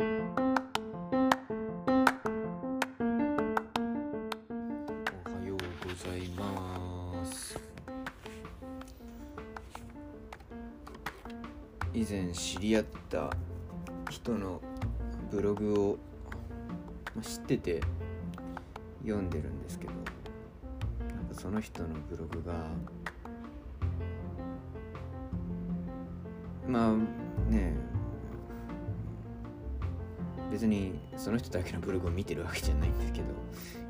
おはようございます。以前知り合った人のブログを知ってて読んでるんですけどなんかその人のブログがまあねえ別にその人だけのブログを見てるわけじゃないんですけど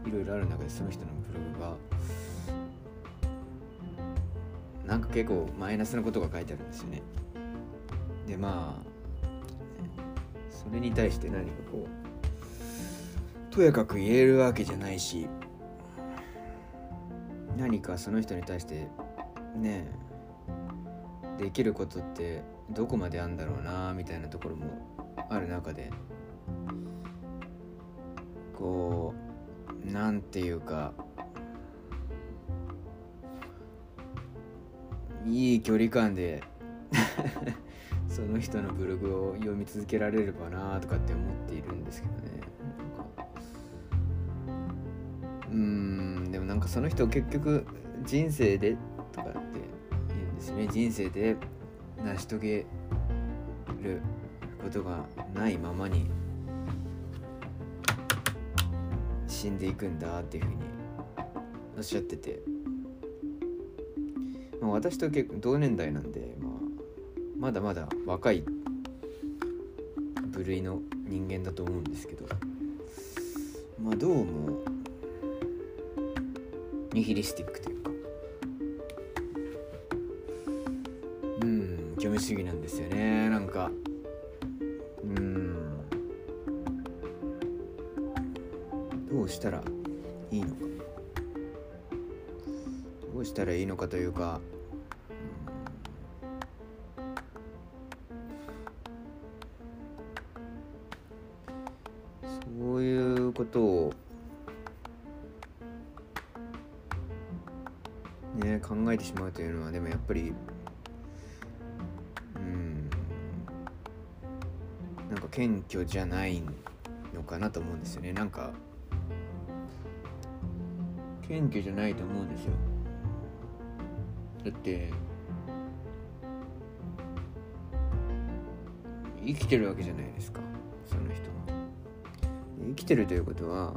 いろいろある中でその人のブログがなんか結構マイナスなことが書いてあるんですよね。でまあそれに対して何かこうとやかく言えるわけじゃないし何かその人に対してねできることってどこまであんだろうなみたいなところもある中でこうなんていうかいい距離感で その人のブログを読み続けられればなとかって思っているんですけどね。うんでもなんかその人結局人生でとかって言うんですね。人生で成し遂げることがないままに死んでいくんだっていうふうにおっしゃってて、まあ、私と結構同年代なんで、まあ、まだまだ若い部類の人間だと思うんですけどまあどうもニヒリスティックというかうん興味主義なんですよねなんか。したらいいのか。どうしたらいいのかというかうんそういうことをね考えてしまうというのはでもやっぱりうんなんか謙虚じゃないのかなと思うんですよね。なんか謙虚じゃないと思うんですよ。だって生きてるわけじゃないですかその人は。生きてるということは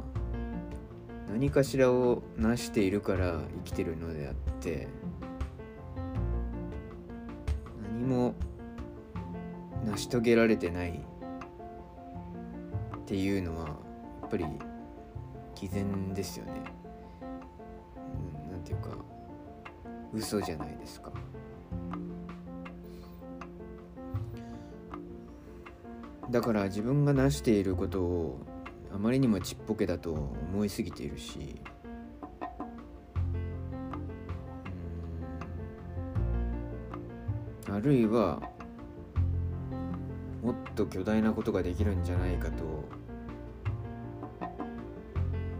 何かしらを成しているから生きてるのであって何も成し遂げられてないっていうのはやっぱり偽善ですよね、いうか嘘じゃないですか。だから自分が成していることをあまりにもちっぽけだと思いすぎているし。あるいはもっと巨大なことができるんじゃないかと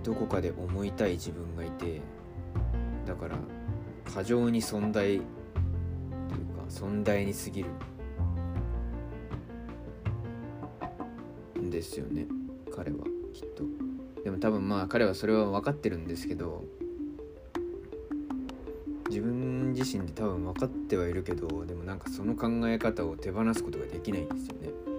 どこかで思いたい自分がいてだから過剰に尊大というか尊大に過ぎる。んですよね彼はきっと。でも多分まあ彼はそれは分かってるんですけど自分自身で多分分かってはいるけどでもなんかその考え方を手放すことができないんですよね。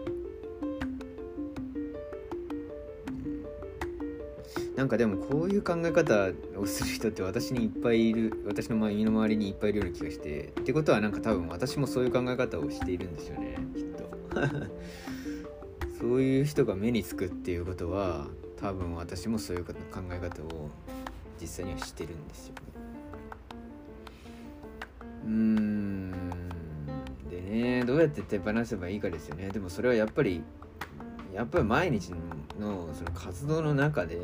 なんかでもこういう考え方をする人って私にいっぱいいる私の身の回りにいっぱいいるような気がしてってことはなんか多分私もそういう考え方をしているんですよねきっと。そういう人が目につくっていうことは多分私もそういう考え方を実際にはしてるんですよね。うん。でねどうやって手放せばいいかですよね。でもそれはやっぱりやっぱり毎日のその活動の中で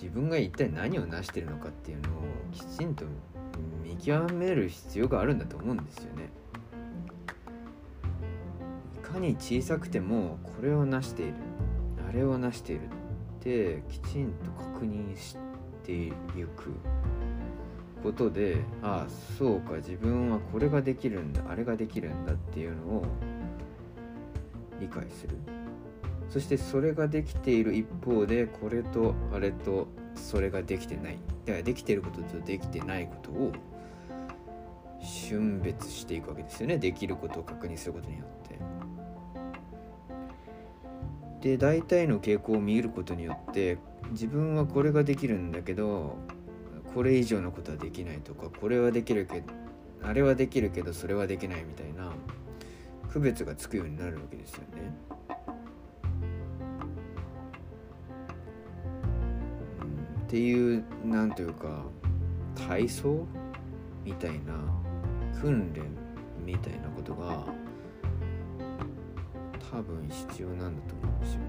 自分が一体何を成してるのかっていうのをきちんと見極める必要があるんだと思うんですよね。いかに小さくてもこれを成しているあれを成しているってきちんと確認していくことでああそうか自分はこれができるんだあれができるんだっていうのを理解する。そしてそれができている一方でこれとあれとそれができてない。だからできてることとできてないことを瞬別していくわけですよね。できることを確認することによって。で大体の傾向を見ることによって自分はこれができるんだけどこれ以上のことはできないとかこれはできるけどあれはできるけどそれはできないみたいな区別がつくようになるわけですよね。っていうなんというか体操みたいな訓練みたいなことが多分必要なんだと思うんですよね。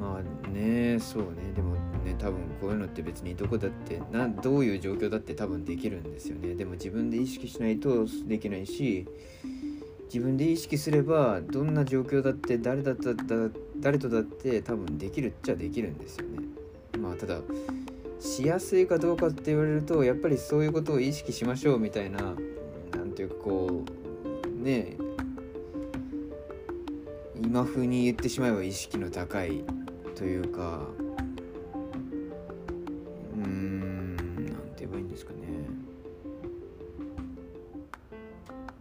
まあねそうね。でもね多分こういうのって別にどこだってなどういう状況だって多分できるんですよね。でも自分で意識しないとできないし自分で意識すればどんな状況だって誰だったって誰とだって多分できるっちゃできるんですよね。まあただしやすいかどうかって言われるとやっぱりそういうことを意識しましょうみたいな何ていうかこうね今風に言ってしまえば意識の高いというか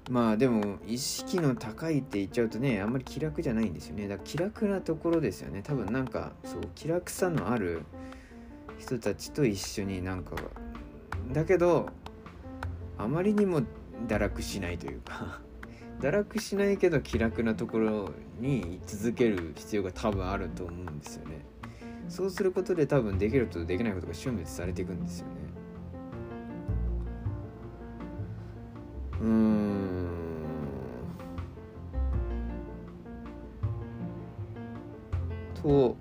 まあでも意識の高いって言っちゃうとねあんまり気楽じゃないんですよね。だから気楽なところですよね。多分なんかそう気楽さのある人たちと一緒になんかだけどあまりにも堕落しないというか 堕落しないけど気楽なところに居続ける必要が多分あると思うんですよね。そうすることで多分できるとできないことが瞬別されていくんですよね。うん。と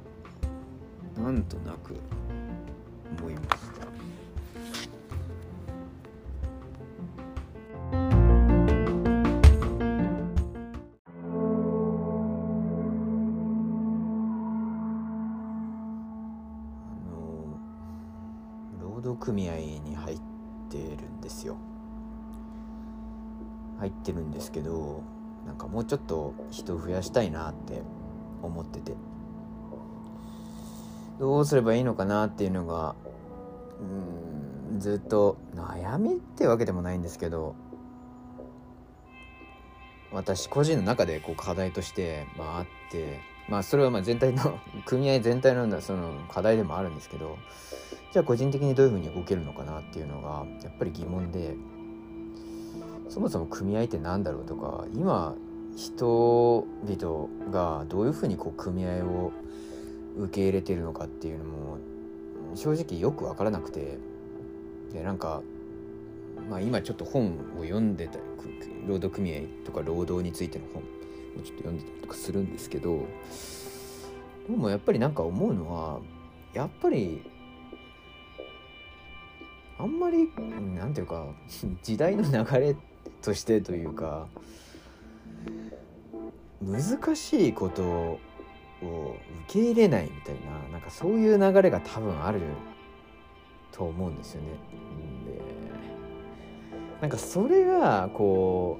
なんとなく思いました。あの労働組合に入ってるんですよ。入ってるんですけどなんかもうちょっと人増やしたいなって思ってて。どうすればいいのかなっていうのがうんずっと悩みってわけでもないんですけど私個人の中でこう課題として、まあ、あってまあそれはまあ全体の 組合全体のその課題でもあるんですけどじゃあ個人的にどういうふうに動けるのかなっていうのがやっぱり疑問でそもそも組合って何だろうとか今人々がどういうふうにこう組合を受け入れてるのかっていうのも正直よく分からなくてでなんか、まあ、今ちょっと本を読んでたり労働組合とか労働についての本をちょっと読んでたりとかするんですけどでもやっぱりなんか思うのはやっぱりあんまりなんていうか時代の流れとしてというか難しいことを受け入れないみたいななんかそういう流れが多分あると思うんですよね。でなんかそれがこ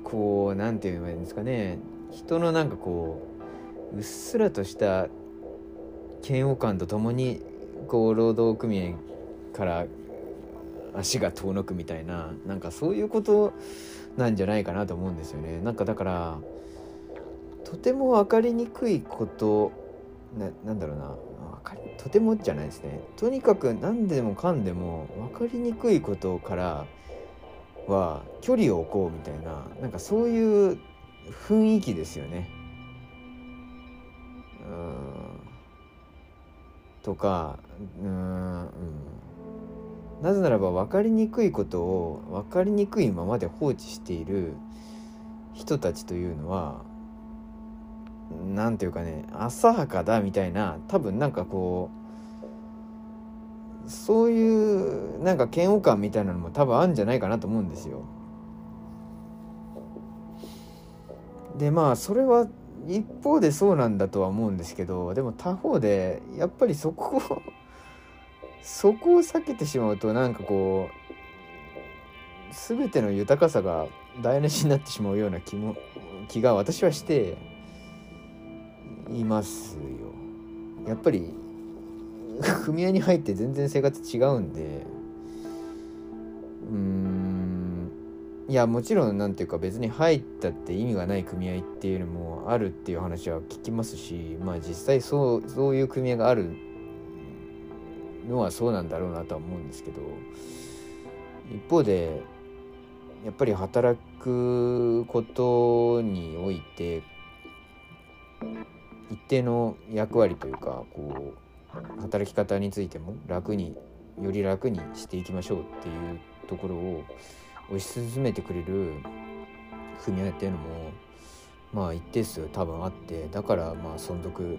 うこうなんて言えばいいんですかね人のなんかこううっすらとした嫌悪感とともにこう労働組合から足が遠のくみたいななんかそういうことなんじゃないかなと思うんですよね。なんかだからとても分かりにくいことななんだろうな。とてもじゃないですね。とにかく何でもかんでも分かりにくいことからは距離を置こうみたいななんかそういう雰囲気ですよね。とかうん、うん、なぜならば分かりにくいことを分かりにくいままで放置している人たちというのは何ていうかね浅はかだみたいな多分なんかこうそういうなんか嫌悪感みたいなのも多分あるんじゃないかなと思うんですよ。でまあそれは一方でそうなんだとは思うんですけどでも他方でやっぱりそこを そこを避けてしまうとなんかこう全ての豊かさが台無しになってしまうような気も気が私はしていますよ。やっぱり 組合に入って全然生活違うんで。うん。いやもちろんなんていうか別に入ったって意味がない組合っていうのもあるっていう話は聞きますしまあ実際そうそういう組合があるのはそうなんだろうなとは思うんですけど。一方でやっぱり働くことにおいて一定の役割というかこう働き方についても楽により楽にしていきましょうっていうところを推し進めてくれる組合っていうのもまあ一定数多分あってだからまあ存続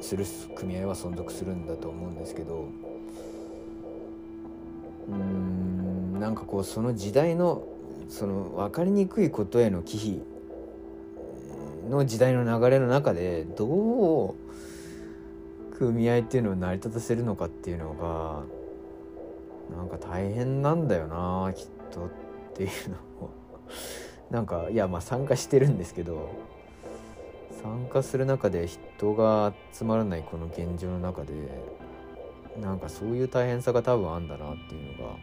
する組合は存続するんだと思うんですけどうんなんかこうその時代のその分かりにくいことへの忌避の時代の流れの中でどう組合っていうのを成り立たせるのかっていうのがなんか大変なんだよなきっとっていうのを なんかいやまあ参加してるんですけど参加する中で人が集まらないこの現状の中でなんかそういう大変さが多分あんだなっていうのが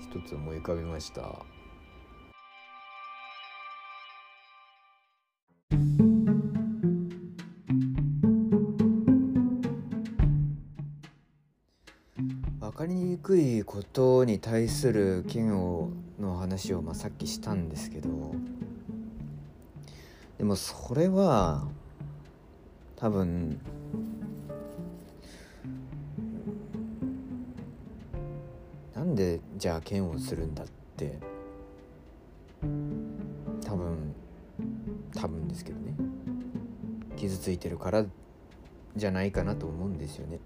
一つ思い浮かびました。かりにくいことに対する嫌悪の話を、まあ、さっきしたんですけどでもそれは多分なんでじゃあ嫌悪するんだって多分多分ですけどね。傷ついてるからじゃないかなと思うんですよね。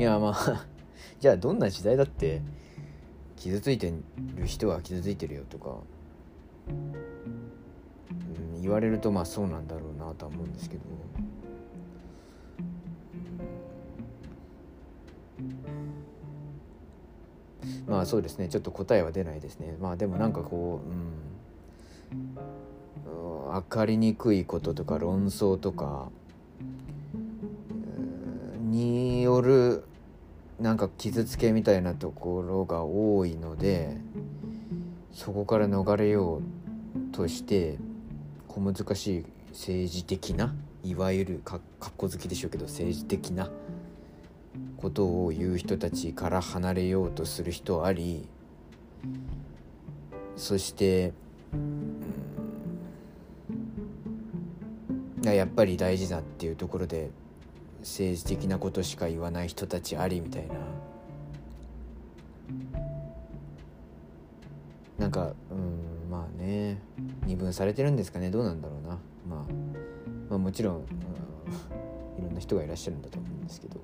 いやまあ じゃあどんな時代だって傷ついてる人は傷ついてるよとか、うん、言われるとまあそうなんだろうなとは思うんですけど。まあそうですね。ちょっと答えは出ないですね。まあでもなんかこううん分かりにくいこととか論争とかによるなんか傷つけみたいなところが多いのでそこから逃れようとして小難しい政治的ないわゆるかっこ好きでしょうけど政治的なことを言う人たちから離れようとする人ありそして、うん、やっぱり大事だっていうところで政治的なことしか言わない人たちありみたいな。なんかうんまあね。二分されてるんですかね。どうなんだろうな、まあ、まあもちろん、うん、いろんな人がいらっしゃるんだと思うんですけど、ね、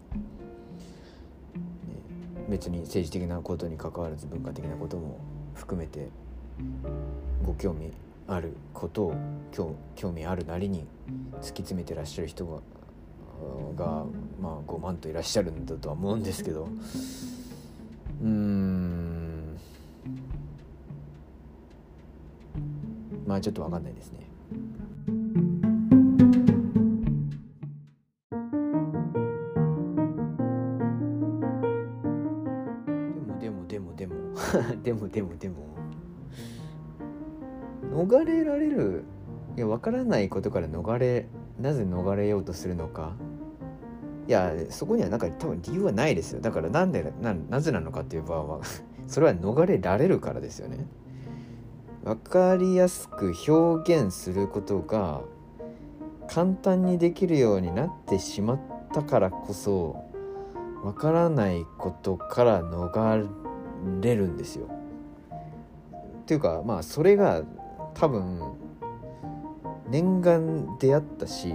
別に政治的なことに関わらず文化的なことも含めてご興味あることを興味あるなりに突き詰めてらっしゃる人がが、まあ、5万といらっしゃるんだとは思うんですけど。うん。まあちょっと分かんないですね。でもでもでもでも。でもでも でも。逃れられるいや分からないことから逃れなぜ逃れようとするのか。いやそこにはなんか多分理由はないですよ。だからなんでななぜなのかっていう場合は それは逃れられるからですよね。分かりやすく表現することが簡単にできるようになってしまったからこそ分からないことから逃れるんですよ。っていうかまあそれが多分念願であったし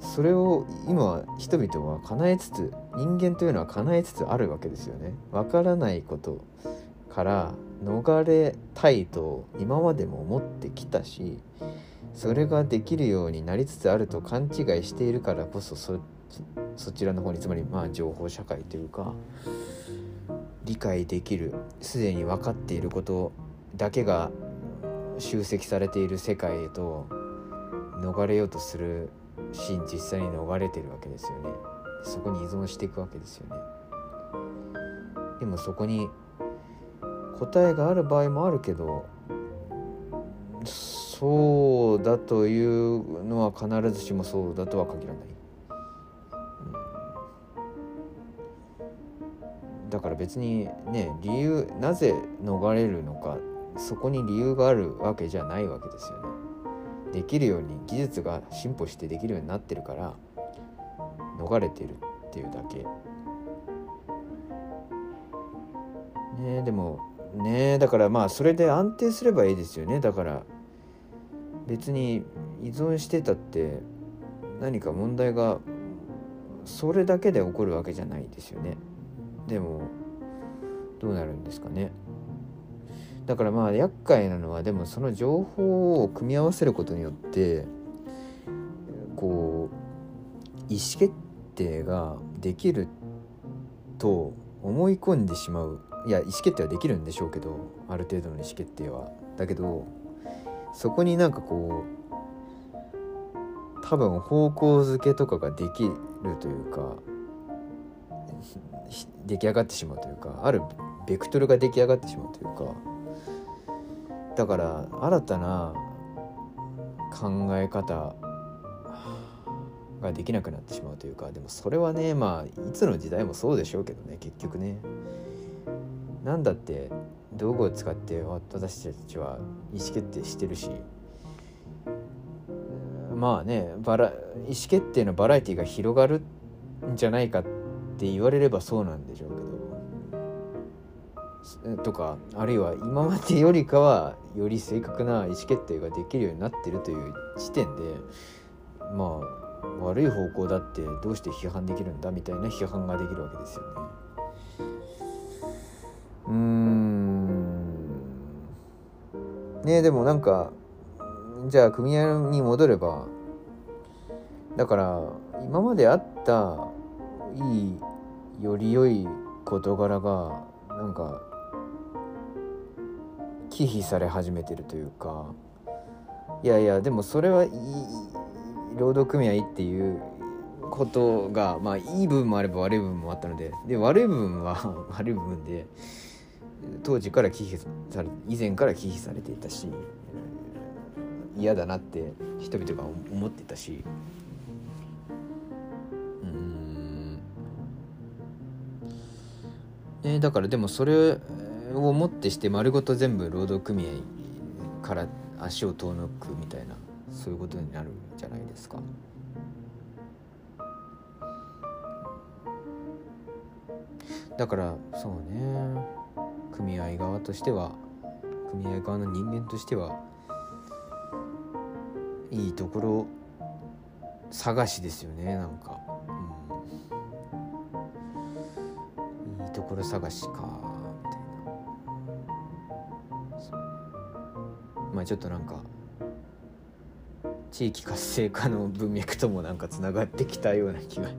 それを今人々は叶えつつ人間というのは叶えつつあるわけですよね。わからないことから逃れたいと今までも思ってきたしそれができるようになりつつあると勘違いしているからこそそそちらの方につまりまあ情報社会というか理解できるすでに分かっていることだけが集積されている世界へと逃れようとするし実際に逃れてるわけですよね。そこに依存していくわけですよね。でもそこに答えがある場合もあるけどそうだというのは必ずしもそうだとは限らない、うん、だから別にね理由なぜ逃れるのかそこに理由があるわけじゃないわけですよね。できるように技術が進歩してできるようになってるから逃れてるっていうだけ。ねでもねだからまあそれで安定すればいいですよね。だから別に依存してたって何か問題がそれだけで起こるわけじゃないですよね。でもどうなるんですかね。だからまあ厄介なのはでもその情報を組み合わせることによってこう意思決定ができると思い込んでしまう。いや意思決定はできるんでしょうけどある程度の意思決定は。だけどそこになんかこう多分方向づけとかができるというか出来上がってしまうというかあるベクトルが出来上がってしまうというかだから新たな考え方ができなくなってしまうというかでもそれはねまあいつの時代もそうでしょうけどね結局ね。何だって道具を使って私たちは意思決定してるしまあねバラ意思決定のバラエティが広がるんじゃないかって言われればそうなんでしょうけどとかあるいは今までよりかはより正確な意思決定ができるようになってるという時点でまあ悪い方向だってどうして批判できるんだみたいな批判ができるわけですよね。うーんねでもなんかじゃあ組合に戻ればだから今まであったいいより良い事柄がなんか忌避され始めてるというか。いやいやでもそれはいい労働組合っていうことがまあいい部分もあれば悪い部分もあったので。で悪い部分は 悪い部分で当時から忌避され以前から忌避されていたし嫌だなって人々が思ってたし。うん。ねだからでもそれをもってして丸ごと全部労働組合から足を遠のくみたいなそういうことになるん。じゃないですか。だからそうね組合側としては組合側の人間としてはいいところ探しですよねなん。か、うん、いいところ探しかまあちょっとなんか地域活性化の文脈ともなんかつながってきたような気が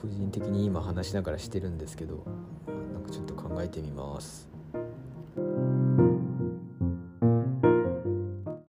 個人的に今話しながらしてるんですけどなんかちょっと考えてみます。